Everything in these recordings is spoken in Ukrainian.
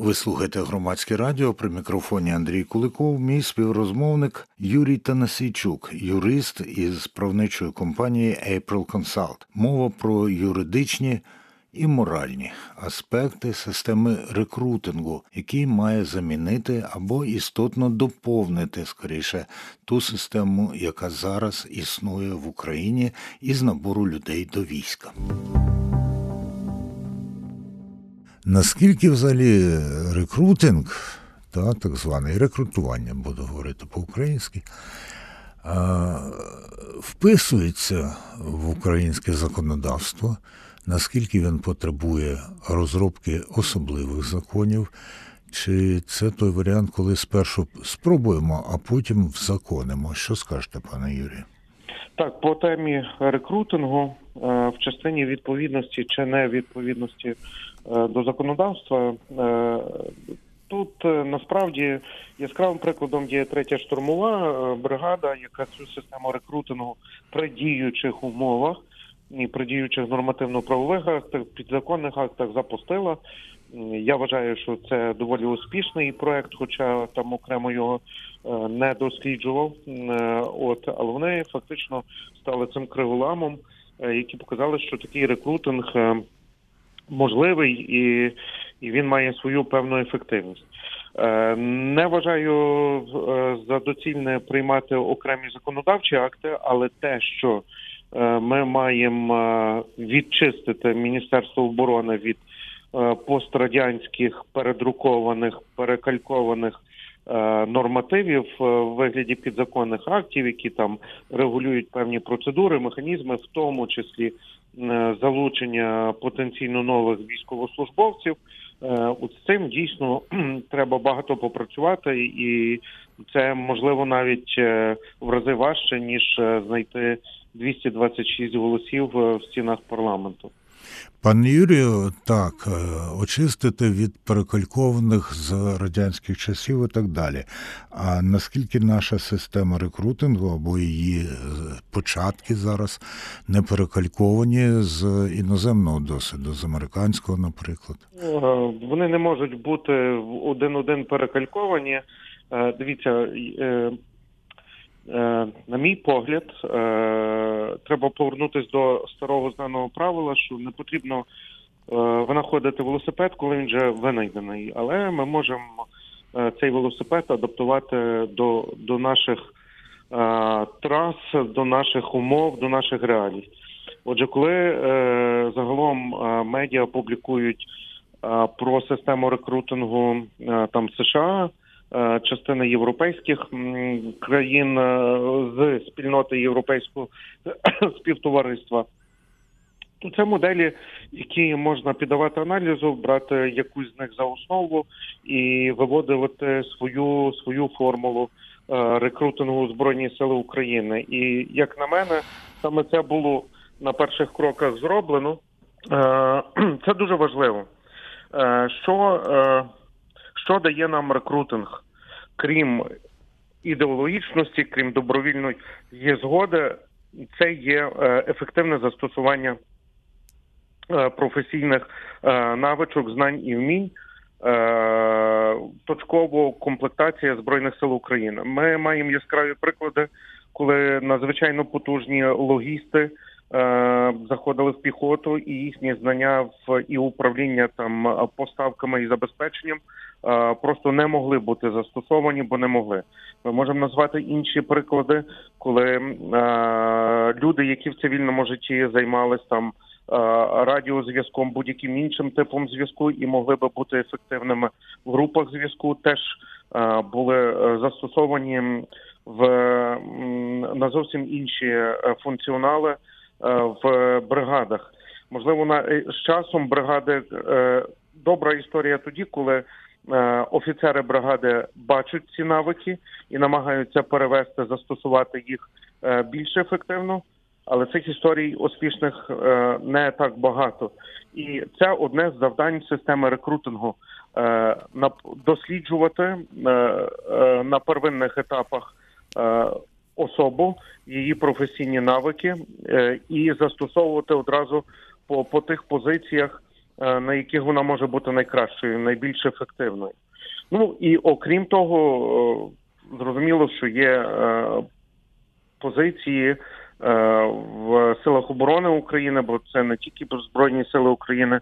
Ви слухаєте громадське радіо при мікрофоні Андрій Куликов, мій співрозмовник Юрій Танасійчук, юрист із правничої компанії April Consult. Мова про юридичні і моральні аспекти системи рекрутингу, який має замінити або істотно доповнити скоріше ту систему, яка зараз існує в Україні із набору людей до війська. Наскільки взагалі рекрутинг, та, так зване рекрутування, буду говорити по-українськи, вписується в українське законодавство, наскільки він потребує розробки особливих законів, чи це той варіант, коли спершу спробуємо, а потім взаконимо? Що скажете, пане Юрію? Так, по темі рекрутингу е, в частині відповідності чи невідповідності е, до законодавства. Е, тут насправді яскравим прикладом є третя штурмова бригада, яка цю систему рекрутингу при діючих умовах і при діючих нормативно-правових актах, підзаконних актах запустила. Я вважаю, що це доволі успішний проект, хоча там окремо його е, не досліджував. Е, от але вони фактично стали цим криволамом, е, які показали, що такий рекрутинг можливий і, і він має свою певну ефективність. Не вважаю за доцільне приймати окремі законодавчі акти, але те, що ми маємо відчистити Міністерство оборони від Е, пострадянських передрукованих перекалькованих е, нормативів в вигляді підзаконних актів, які там регулюють певні процедури, механізми, в тому числі е, залучення потенційно нових військовослужбовців. З цим дійсно треба багато попрацювати, і це можливо навіть в рази важче ніж знайти 226 голосів в стінах парламенту. Пане Юрію, так, е, очистити від перекалькованих з радянських часів і так далі. А наскільки наша система рекрутингу або її е, початки зараз не перекальковані з іноземного досвіду, з американського, наприклад? Е, вони не можуть бути один-один перекальковані. Дивіться, на мій погляд, е, треба повернутися до старого знаного правила, що не потрібно е, винаходити велосипед, коли він вже винайдений. Але ми можемо цей велосипед адаптувати до до наших трас, до наших умов, до наших реалій. Отже, коли загалом медіа публікують про систему рекрутингу там США. Е, частина європейських країн е, з спільноти європейського співтовариства. То це моделі, які можна піддавати аналізу, брати якусь з них за основу і виводити свою свою формулу е, рекрутингу збройні сили України. І як на мене, саме це було на перших кроках зроблено. Це дуже важливо. Що що дає нам рекрутинг, крім ідеологічності, крім добровільної є згоди, це є е, ефективне застосування е, професійних е, навичок, знань і вмінь. Точково комплектація збройних сил України. Ми маємо яскраві приклади, коли надзвичайно потужні логісти заходили в піхоту, і їхні знання в і управління там поставками і забезпеченням е, просто не могли бути застосовані, бо не могли. Ми можемо назвати інші приклади, коли е, люди, які в цивільному житті займалися там. Радіозв'язком будь-яким іншим типом зв'язку і могли би бути ефективними в групах зв'язку, теж були застосовані в на зовсім інші функціонали Е, в бригадах. Можливо, на е, з часом бригади е, добра історія тоді, коли офіцери бригади бачать ці навики і намагаються перевести, застосувати їх більш ефективно. Але цих історій успішних не так багато, і це одне з завдань системи рекрутингу досліджувати на первинних етапах особу, її професійні навики е, і застосовувати одразу по по тих позиціях е, на яких вона може бути найкращою, найбільш ефективною. Ну і окрім того, е, зрозуміло, що є позиції в силах оборони України, бо це не тільки Збройні сили України,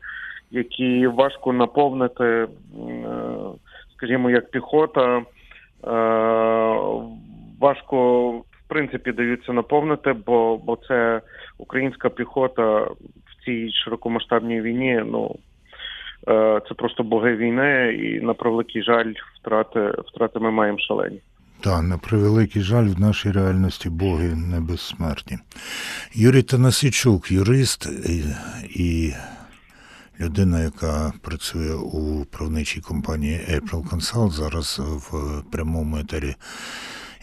які важко наповнити, скажімо, як піхота, важко в принципі даються наповнити, бо бо це українська піхота в цій широкомасштабній війні. Ну е, це просто боги війни, і на превеликий жаль, втрати втрати ми маємо шалені. Так, на превеликий жаль, в нашій реальності боги не безсмертні. Юрій Танасичук, юрист і людина, яка працює у правничій компанії April Consult, зараз в прямому етері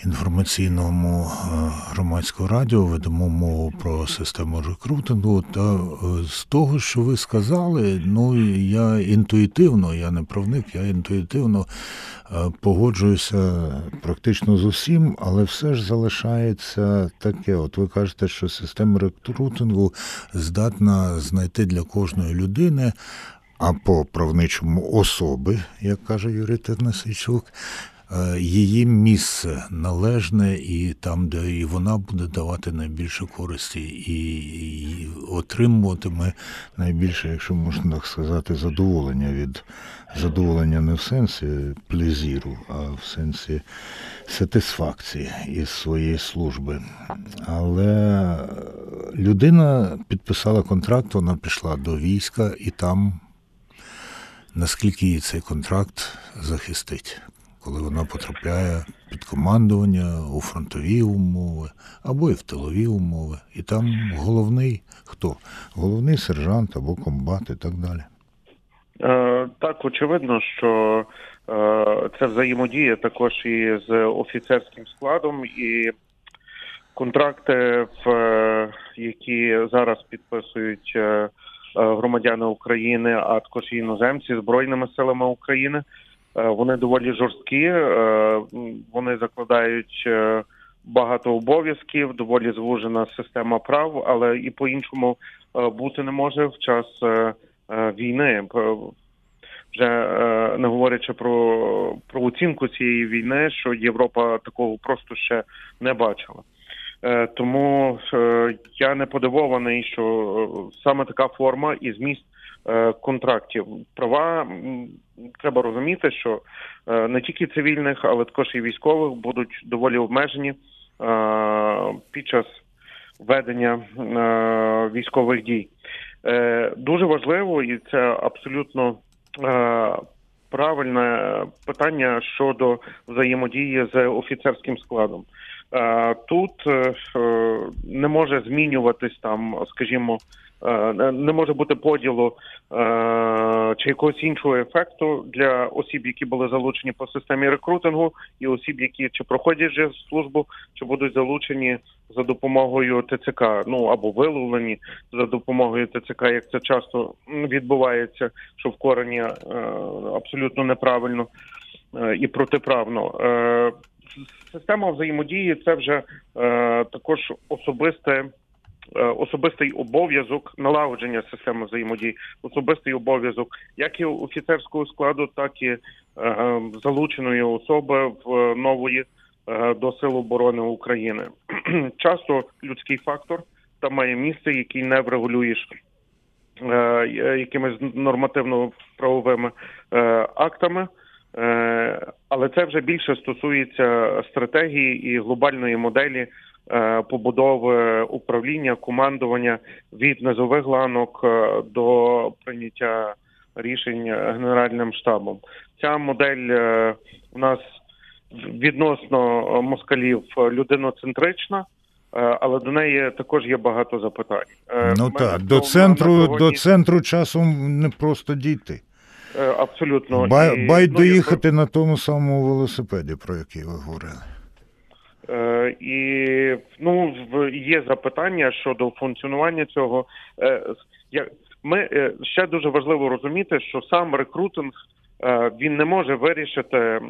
інформаційному е, громадського радіо ведемо мову про систему рекрутингу. Та е, з того, що ви сказали, ну я інтуїтивно, я не правник, я інтуїтивно е, погоджуюся практично з усім, але все ж залишається таке. От ви кажете, що система рекрутингу здатна знайти для кожної людини. А по правничому особи, як каже Юрій Тернасичук, її місце належне і там, де і вона буде давати найбільше користі, і, і отримуватиме найбільше, якщо можна так сказати, задоволення від задоволення не в сенсі плезіру, а в сенсі сатисфакції із своєї служби. Але людина підписала контракт, вона пішла до війська і там. Наскільки її цей контракт захистить? Коли вона потрапляє під командування у фронтові умови або і в тилові умови. І там головний хто? Головний сержант або комбат і так далі. Е, так, очевидно, що е, це взаємодія також і з офіцерським складом, і контракти, в які зараз підписують е, громадяни України, а також іноземці збройними силами України. Е, вони доволі жорсткі, е, вони закладають е, багато обов'язків, доволі звужена система прав, але і по-іншому бути не може в час війни. Вже не говорячи про про оцінку цієї війни, що Європа такого просто ще не бачила. Тому я не подивований, що саме така форма і зміст контрактів. Права треба розуміти, що е, не тільки цивільних, але також і військових будуть доволі обмежені е, під час ведення військових дій. Дуже важливо, і це абсолютно правильне питання щодо взаємодії з офіцерським складом. Тут не може змінюватись там, скажімо, Е, не може бути поділу е, чи якогось іншого ефекту для осіб, які були залучені по системі рекрутингу, і осіб, які чи проходять вже службу, чи будуть залучені за допомогою ТЦК, ну або виловлені за допомогою ТЦК, як це часто відбувається, що в корені е, абсолютно неправильно і протиправно. Система взаємодії це вже також особисте. Е, особистий обов'язок налагодження системи взаємодії, особистий обов'язок як і офіцерського складу, так і е, е, залученої особи в нової до Сил оборони України. Часто людський фактор там має місце, який не врегулюєш якимись нормативно-правовими актами. Але це вже більше стосується стратегії і глобальної моделі Е, побудови управління, командування від низових ланок е, до прийняття рішень генеральним штабом. Ця модель е, у нас відносно москалів людиноцентрична. Але до неї також є багато запитань. Ну так до центру до центру часом не просто дійти. Абсолютно бай, бай ну, доїхати на тому самому велосипеді, про який ви говорили. Е, і ну є запитання щодо функціонування цього. Е, ми е, ще дуже важливо розуміти, що сам рекрутинг він не може вирішити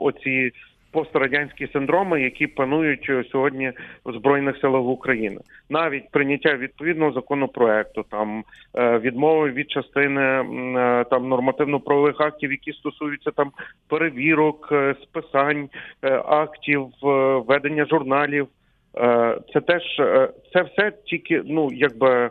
оці пострадянські синдроми, які панують е, сьогодні в збройних силах України. Навіть прийняття відповідного законопроекту, там е, відмови від частини е, там нормативно-правових актів, які стосуються там перевірок, списань актів, ведення журналів. Це теж це все тільки ну якби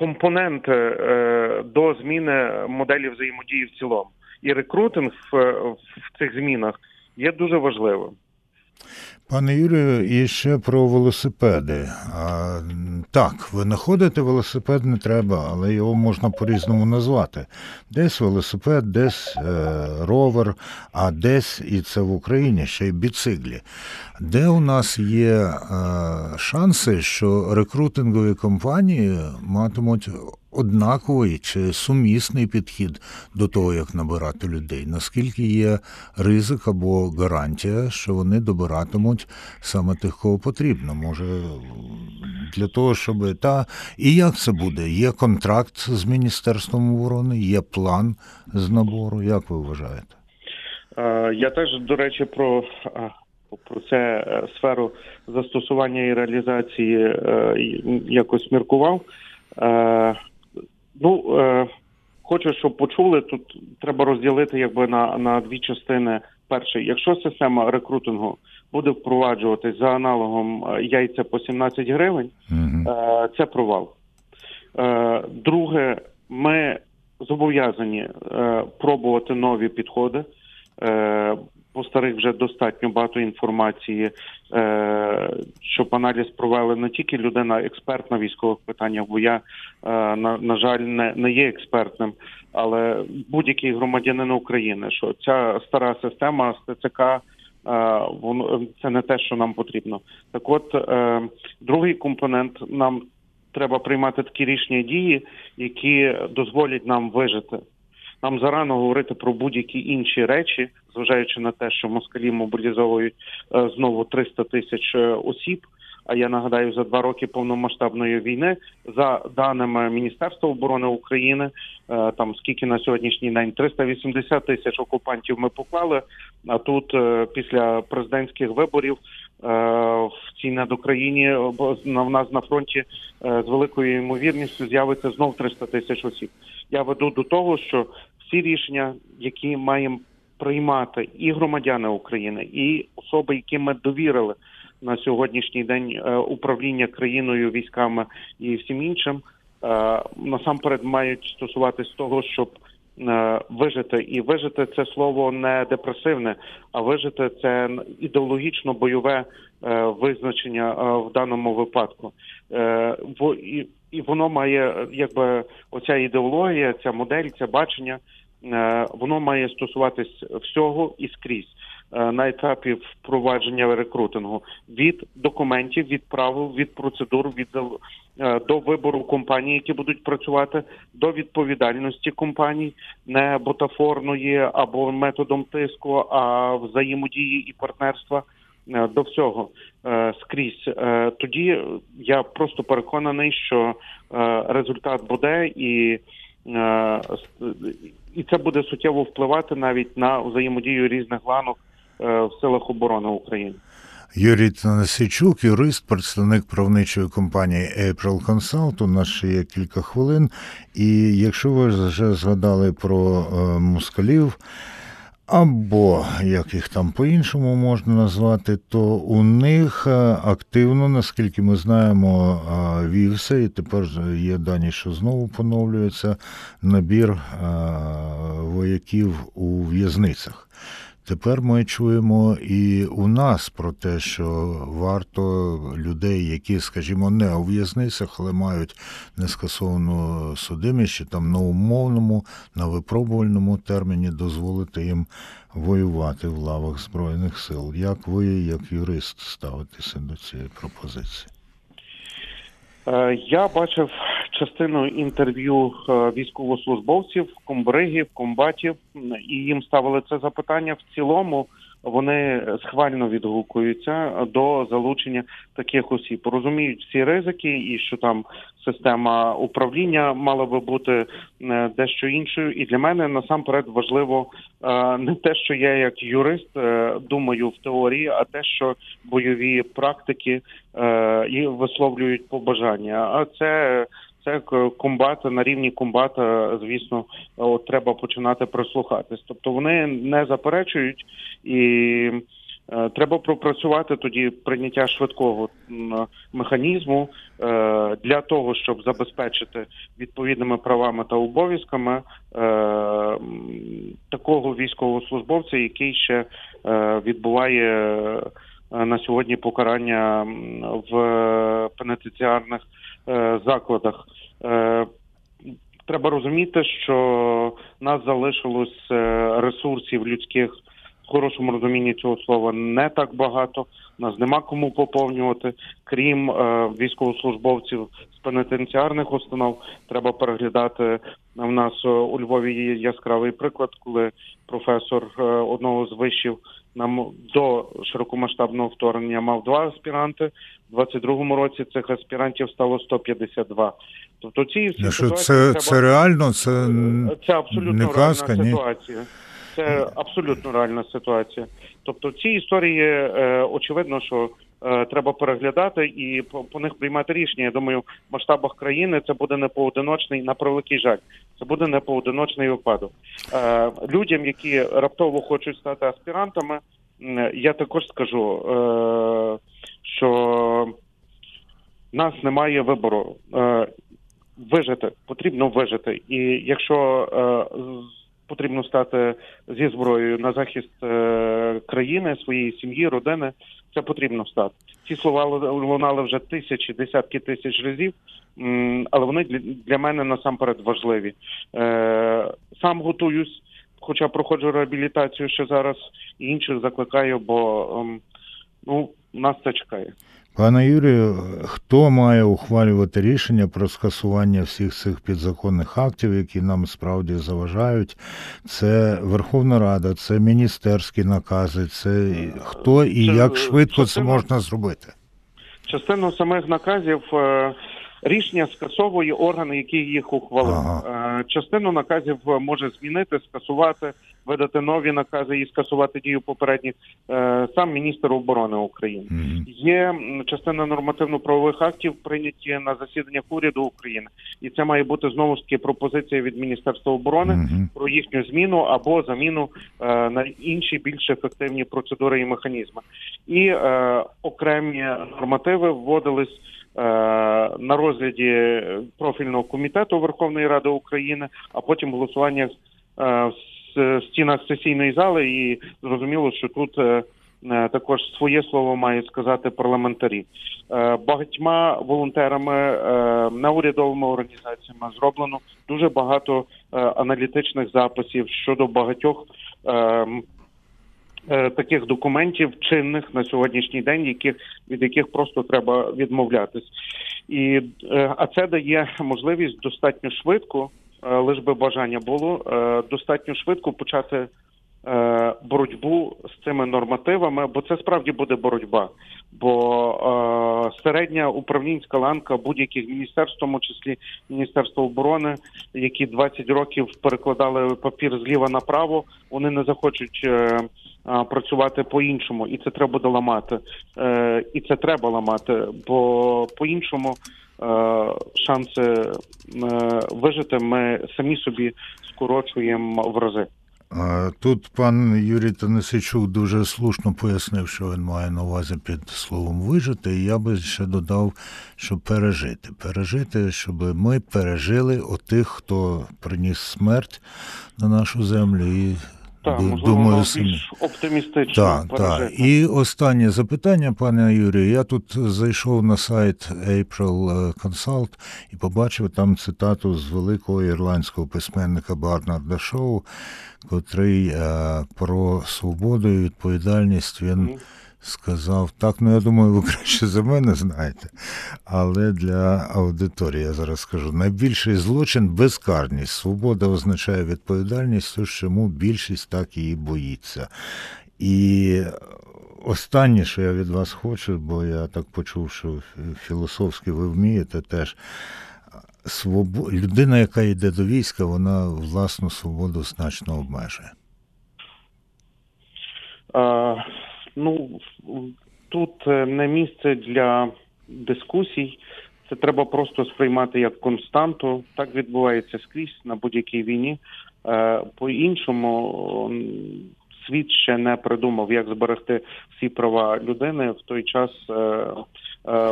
компоненти е, до зміни моделі взаємодії в цілому. І рекрутинг в, в цих змінах є дуже важливим. Пане Юрію, і ще про велосипеди. А, так, винаходити велосипед не треба, але його можна по-різному назвати. Десь велосипед, десь е, ровер, а десь, і це в Україні, ще й біциклі. Де у нас є е, шанси, що рекрутингові компанії матимуть однаковий чи сумісний підхід до того, як набирати людей? Наскільки є ризик або гарантія, що вони добиратимуть саме тих, кого потрібно? Може, для того, щоб та і як це буде? Є контракт з Міністерством оборони, є план з набору. Як ви вважаєте? Е, Я теж, до речі, про, е, про це е, сферу застосування і реалізації е, якось міркував. Е, Ну, е, хочу, щоб почули, тут треба розділити якби на, на дві частини. Перше, якщо система рекрутингу буде впроваджуватись за аналогом е, яйця по 17 гривень, Угу. Це провал. Е, Друге, ми зобов'язані пробувати нові підходи. По старих вже достатньо багато інформації, е, щоб аналіз провели не тільки людина експерт на військових питаннях, бо я, е, на, на жаль, не, не є експертним, але будь-який громадянин України, що ця стара система з ТЦК, е, воно це не те, що нам потрібно. Так от, е, другий компонент нам треба приймати такі рішення дії, які дозволять нам вижити. Нам зарано говорити про будь-які інші речі, зважаючи на те, що москалі мобілізовують е, знову 300 тисяч е, осіб. А я нагадаю, за два роки повномасштабної війни, за даними Міністерства оборони України, е, там скільки на сьогоднішній день 380 тисяч окупантів ми поклали. А тут після президентських виборів в цій недокраїні в нас на фронті з великою ймовірністю з'явиться знов 300 тисяч осіб. Я веду до того, що всі рішення, які маємо приймати і громадяни України, і особи, які ми довірили на сьогоднішній день е, управління країною, військами і всім іншим, е, насамперед мають стосуватись того, щоб е, вижити. І вижити це слово не депресивне, а вижити це ідеологічно бойове визначення в даному випадку. І, воно має, якби оця ідеологія, ця модель, це бачення, воно має стосуватись всього і скрізь. Е, На етапі впровадження рекрутингу від документів, від правил, від процедур, від е, до вибору компаній, які будуть працювати, до відповідальності компаній, не бутафорної або методом тиску, а взаємодії і партнерства е, до всього е, скрізь. Е, Тоді я просто переконаний, що е, результат буде і. І це буде суттєво впливати навіть на взаємодію різних ланок е, в силах оборони України. Юрій Танасичук, юрист, представник правничої компанії April Consult. У нас ще є кілька хвилин. І якщо ви вже згадали про е, москалів, або як їх там по-іншому можна назвати, то у них е, активно, наскільки ми знаємо, е, вівся, і тепер є дані, що знову поновлюється набір е, вояків у в'язницях. Тепер ми чуємо і у нас про те, що варто людей, які, скажімо, не у в'язницях, але мають нескасовану судимість, чи там на умовному, на випробувальному терміні дозволити їм воювати в лавах Збройних сил. Як ви, як юрист, ставитеся до цієї пропозиції? Е, Я бачив частину інтерв'ю е, військовослужбовців, комбригів, комбатів, і їм ставили це запитання. В цілому вони схвально відгукуються до залучення таких осіб. Розуміють всі ризики, і що там система управління мала би бути е, дещо іншою. І для мене насамперед важливо е, не те, що я як юрист думаю в теорії, а те, що бойові практики і висловлюють побажання. А це це комбат на рівні комбата, звісно, от треба починати прислухатись. Тобто вони не заперечують і. е, Треба пропрацювати тоді прийняття швидкого механізму е, для того, щоб забезпечити відповідними правами та обов'язками е, такого військовослужбовця, який ще відбуває на сьогодні покарання в пенітенціарних закладах. Е, Треба розуміти, що нас залишилось е, ресурсів людських в хорошому розумінні цього слова не так багато. Нас нема кому поповнювати, крім е, військовослужбовців з пенітенціарних установ. Треба переглядати в нас е, у Львові яскравий приклад, коли професор е, одного з вишів нам до широкомасштабного вторгнення мав два аспіранти. У 22-му році цих аспірантів стало 152. Тобто ці всі Ну, ситуації це, треба... це реально, це Це абсолютно не казка, реальна ні? ситуація. Це абсолютно реальна ситуація. Тобто, ці історії е, очевидно, що е, треба переглядати і по, них приймати рішення. Я думаю, в масштабах країни це буде не поодиночний, на превеликий жаль. Це буде не поодиночний випадок. Е, людям, які раптово хочуть стати аспірантами, я також скажу, е, що нас немає вибору. Е, вижити потрібно вижити. І якщо е, потрібно стати зі зброєю на захист е, країни, своєї сім'ї, родини, це потрібно стати. Ці слова лу- лунали вже тисячі, десятки тисяч разів, але вони для, мене насамперед важливі. Е, сам готуюсь, хоча проходжу реабілітацію ще зараз, інших закликаю, бо ем, ну, нас це чекає. Пане Юрію, хто має ухвалювати рішення про скасування всіх цих підзаконних актів, які нам справді заважають? Це Верховна Рада, це міністерські накази, це хто і Це, як швидко це можна зробити? Частину самих наказів е, рішення скасовує орган, який їх ухвалив. Е, Частину наказів може змінити, скасувати, видати нові накази і скасувати дію попередніх е, сам міністр оборони України. Мгм. Є частина нормативно-правових актів прийняті на засіданнях уряду України, і це має бути знову ж таки пропозиція від Міністерства оборони Мгм. про їхню зміну або заміну е, на інші більш ефективні процедури і механізми. І е, окремі нормативи вводились на розгляді профільного комітету Верховної Ради України, а потім голосування е, в стінах сесійної зали. І зрозуміло, що тут. е, е, Також своє слово мають сказати парламентарі Е, багатьма волонтерами, е, неурядовими організаціями зроблено дуже багато е, аналітичних записів щодо багатьох е, м, е, таких документів чинних на сьогоднішній день, яких від яких просто треба відмовлятись. І е, а це дає можливість достатньо швидко, е, лиш би бажання було, е, достатньо швидко почати. е, Боротьбу з цими нормативами, бо це справді буде боротьба. Бо е, середня управлінська ланка будь-яких міністерств, в тому числі Міністерства оборони, які 20 років перекладали папір зліва направо, вони не захочуть е, працювати по-іншому, і це треба буде ламати. Е, і це треба ламати, бо по-іншому е, шанси е, вижити ми самі собі скорочуємо в рази. Тут пан Юрій Танасичук дуже слушно пояснив, що він має на увазі під словом вижити. І я би ще додав, що пережити. Пережити, щоб ми пережили отих, хто приніс смерть на нашу землю. І Так, можливо, думаю, більш оптимістично Так, так. І останнє запитання, пане Юрію. Я тут зайшов на сайт April Consult і побачив там цитату з великого ірландського письменника Барнарда Шоу, котрий е, про свободу і відповідальність він Мгм. Сказав. Так, ну я думаю, ви краще за мене знаєте. Але для аудиторії я зараз скажу: найбільший злочин безкарність. Свобода означає відповідальність, тож чому більшість так її боїться. І останнє, що я від вас хочу, бо я так почув, що філософськи ви вмієте теж. Свобо... Людина, яка йде до війська, вона власну свободу значно обмежує. Ну, тут е, не місце для дискусій. Це треба просто сприймати як константу. Так відбувається скрізь на будь-якій війні. Е, По-іншому світ ще не придумав, як зберегти всі права людини в той час е,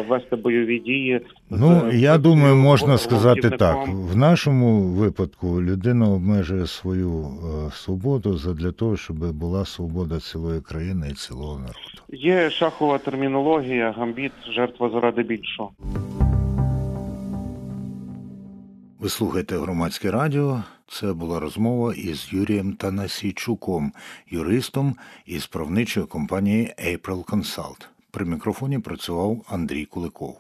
вести бойові дії. Ну, з- я думаю, можна сказати так. В нашому випадку людина обмежує свою е, свободу задля того, щоб була свобода цілої країни і цілого народу. Є шахова термінологія, гамбіт, жертва заради більшого. Ви слухаєте громадське радіо. Це була розмова із Юрієм Танасійчуком, юристом із правничої компанії April Consult. При мікрофоні працював Андрій Куликов.